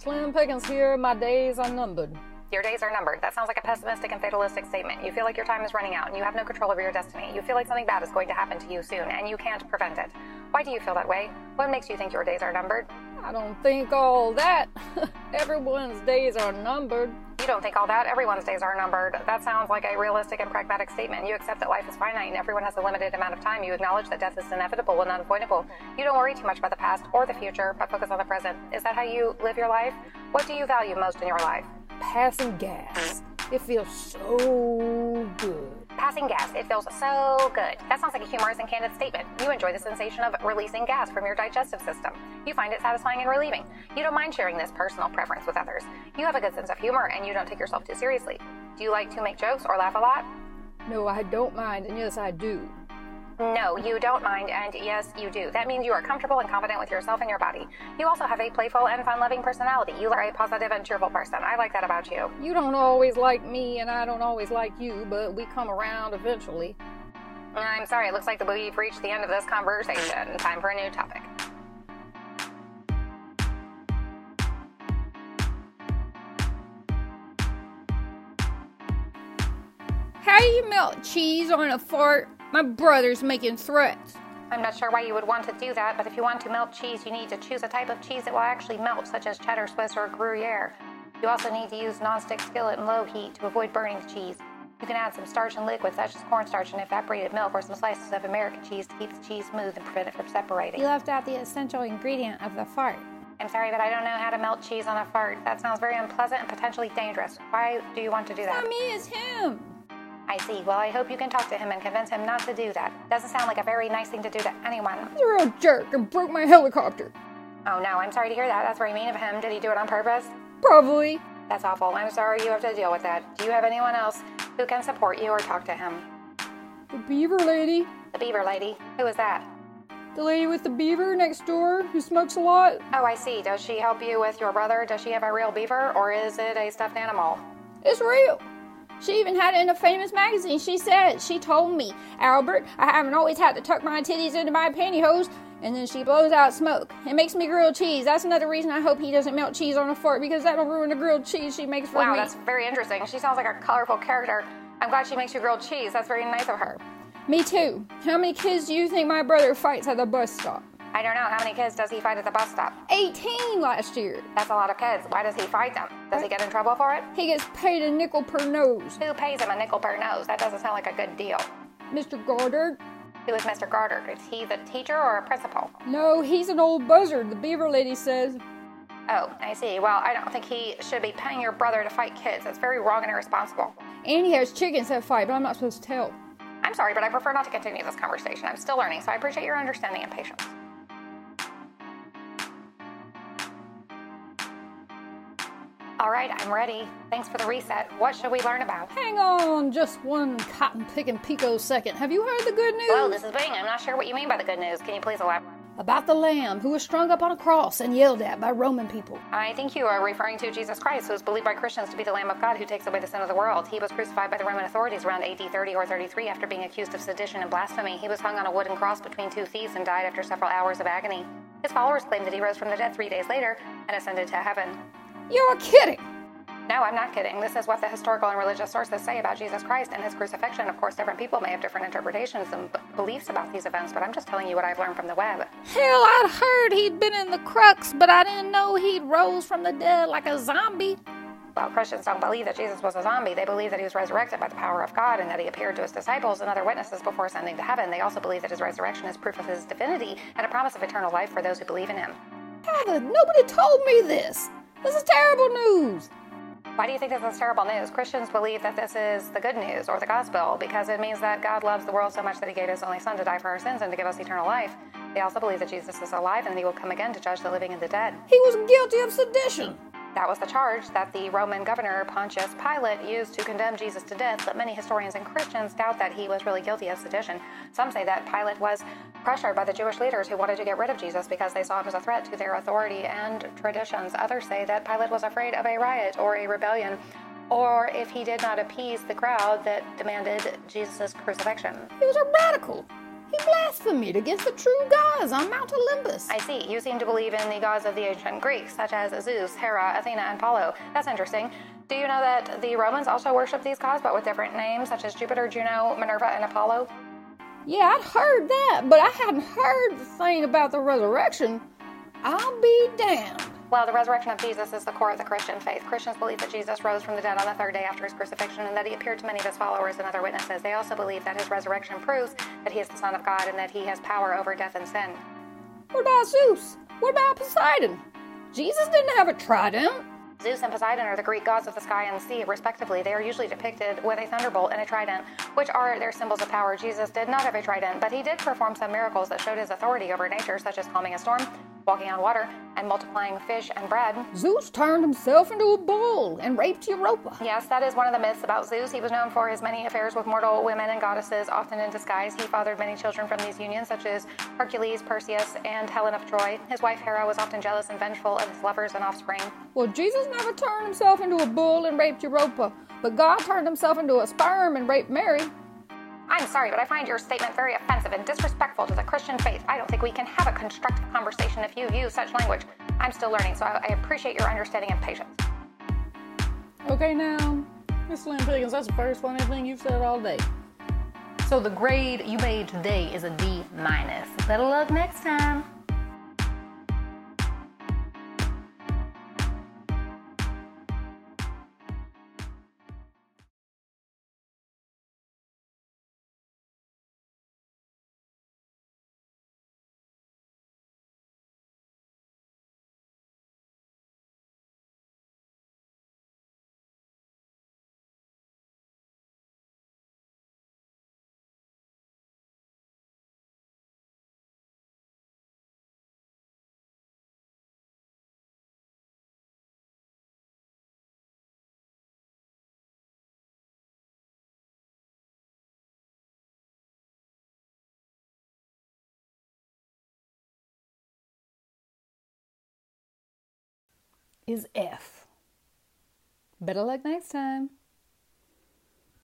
Slim Pickens here. My days are numbered. Your days are numbered. That sounds like a pessimistic and fatalistic statement. You feel like your time is running out and you have no control over your destiny. You feel like something bad is going to happen to you soon and you can't prevent it. Why do you feel that way? What makes you think your days are numbered? I don't think all that. Everyone's days are numbered. You don't think all that. Everyone's days are numbered. That sounds like a realistic and pragmatic statement. You accept that life is finite and everyone has a limited amount of time. You acknowledge that death is inevitable and unavoidable. You don't worry too much about the past or the future, but focus on the present. Is that how you live your life? What do you value most in your life? Passing gas. It feels so good. Passing gas. It feels so good. That sounds like a humorous and candid statement. You enjoy the sensation of releasing gas from your digestive system. You find it satisfying and relieving. You don't mind sharing this personal preference with others. You have a good sense of humor and you don't take yourself too seriously. Do you like to make jokes or laugh a lot? No, I don't mind, and yes, I do. No, you don't mind, and yes, you do. That means you are comfortable and confident with yourself and your body. You also have a playful and fun loving personality. You are a positive and cheerful person. I like that about you. You don't always like me, and I don't always like you, but we come around eventually. I'm sorry, it looks like we've reached the end of this conversation. Time for a new topic. How do you melt cheese on a fart? My brother's making threats. I'm not sure why you would want to do that, but if you want to melt cheese, you need to choose a type of cheese that will actually melt, such as cheddar, Swiss, or Gruyere. You also need to use nonstick skillet and low heat to avoid burning the cheese. You can add some starch and liquid, such as cornstarch and evaporated milk, or some slices of American cheese to keep the cheese smooth and prevent it from separating. You left out the essential ingredient of the fart. I'm sorry, but I don't know how to melt cheese on a fart. That sounds very unpleasant and potentially dangerous. Why do you want to do that? Not me, it's him. I see. Well, I hope you can talk to him and convince him not to do that. Doesn't sound like a very nice thing to do to anyone. He's a real jerk and broke my helicopter. Oh no, I'm sorry to hear that. That's very mean of him. Did he do it on purpose? Probably. That's awful. I'm sorry you have to deal with that. Do you have anyone else who can support you or talk to him? The beaver lady. The beaver lady. Who is that? The lady with the beaver next door who smokes a lot. Oh, I see. Does she help you with your brother? Does she have a real beaver or is it a stuffed animal? It's real. She even had it in a famous magazine. She said, she told me, Albert, I haven't always had to tuck my titties into my pantyhose. And then she blows out smoke. It makes me grilled cheese. That's another reason I hope he doesn't melt cheese on a fart because that'll ruin the grilled cheese she makes for wow, me. that's very interesting. She sounds like a colorful character. I'm glad she makes you grilled cheese. That's very nice of her. Me too. How many kids do you think my brother fights at the bus stop? I don't know. How many kids does he fight at the bus stop? 18 last year. That's a lot of kids. Why does he fight them? Does he get in trouble for it? He gets paid a nickel per nose. Who pays him a nickel per nose? That doesn't sound like a good deal. Mr. Goddard? Who is Mr. Garter? Is he the teacher or a principal? No, he's an old buzzard, the beaver lady says. Oh, I see. Well, I don't think he should be paying your brother to fight kids. That's very wrong and irresponsible. And he has chickens that fight, but I'm not supposed to tell. I'm sorry, but I prefer not to continue this conversation. I'm still learning, so I appreciate your understanding and patience. All right, I'm ready. Thanks for the reset. What should we learn about? Hang on just one cotton picking pico second. Have you heard the good news? Hello, this is Bing. I'm not sure what you mean by the good news. Can you please elaborate? About the lamb who was strung up on a cross and yelled at by Roman people. I think you are referring to Jesus Christ, who is believed by Christians to be the Lamb of God who takes away the sin of the world. He was crucified by the Roman authorities around AD 30 or 33 after being accused of sedition and blasphemy. He was hung on a wooden cross between two thieves and died after several hours of agony. His followers claim that he rose from the dead three days later and ascended to heaven. You're kidding! No, I'm not kidding. This is what the historical and religious sources say about Jesus Christ and his crucifixion. Of course, different people may have different interpretations and b- beliefs about these events, but I'm just telling you what I've learned from the web. Hell, I'd heard he'd been in the crux, but I didn't know he'd rose from the dead like a zombie. Well, Christians don't believe that Jesus was a zombie. They believe that he was resurrected by the power of God and that he appeared to his disciples and other witnesses before ascending to heaven. They also believe that his resurrection is proof of his divinity and a promise of eternal life for those who believe in him. Heather, nobody told me this. This is terrible news. Why do you think this is terrible news? Christians believe that this is the good news or the gospel because it means that God loves the world so much that he gave his only son to die for our sins and to give us eternal life. They also believe that Jesus is alive and that he will come again to judge the living and the dead. He was guilty of sedition. That was the charge that the Roman governor Pontius Pilate used to condemn Jesus to death, but many historians and Christians doubt that he was really guilty of sedition. Some say that Pilate was pressured by the Jewish leaders who wanted to get rid of Jesus because they saw him as a threat to their authority and traditions. Others say that Pilate was afraid of a riot or a rebellion, or if he did not appease the crowd that demanded Jesus' crucifixion. He was a radical. He blasphemed against the true gods on Mount Olympus. I see. You seem to believe in the gods of the ancient Greeks, such as Zeus, Hera, Athena, and Apollo. That's interesting. Do you know that the Romans also worship these gods, but with different names, such as Jupiter, Juno, Minerva, and Apollo? Yeah, I'd heard that, but I hadn't heard the thing about the resurrection. I'll be damned. Well, the resurrection of Jesus is the core of the Christian faith. Christians believe that Jesus rose from the dead on the third day after his crucifixion and that he appeared to many of his followers and other witnesses. They also believe that his resurrection proves that he is the Son of God and that he has power over death and sin. What about Zeus? What about Poseidon? Jesus didn't have a trident. Zeus and Poseidon are the Greek gods of the sky and the sea, respectively. They are usually depicted with a thunderbolt and a trident, which are their symbols of power. Jesus did not have a trident, but he did perform some miracles that showed his authority over nature, such as calming a storm, walking on water, and multiplying fish and bread. Zeus turned himself into a bull and raped Europa. Yes, that is one of the myths about Zeus. He was known for his many affairs with mortal women and goddesses, often in disguise. He fathered many children from these unions, such as Hercules, Perseus, and Helen of Troy. His wife Hera was often jealous and vengeful of his lovers and offspring. Well, Jesus never turned himself into a bull and raped Europa, but God turned himself into a sperm and raped Mary. I'm sorry, but I find your statement very offensive and disrespectful to the Christian faith. I don't think we can have a constructive conversation if you use such language. I'm still learning, so I, I appreciate your understanding and patience. Okay, now, Miss Lynn Piggins, that's the first funny thing you've said all day. So the grade you made today is a D minus. Better luck next time. Is F. Better luck next time.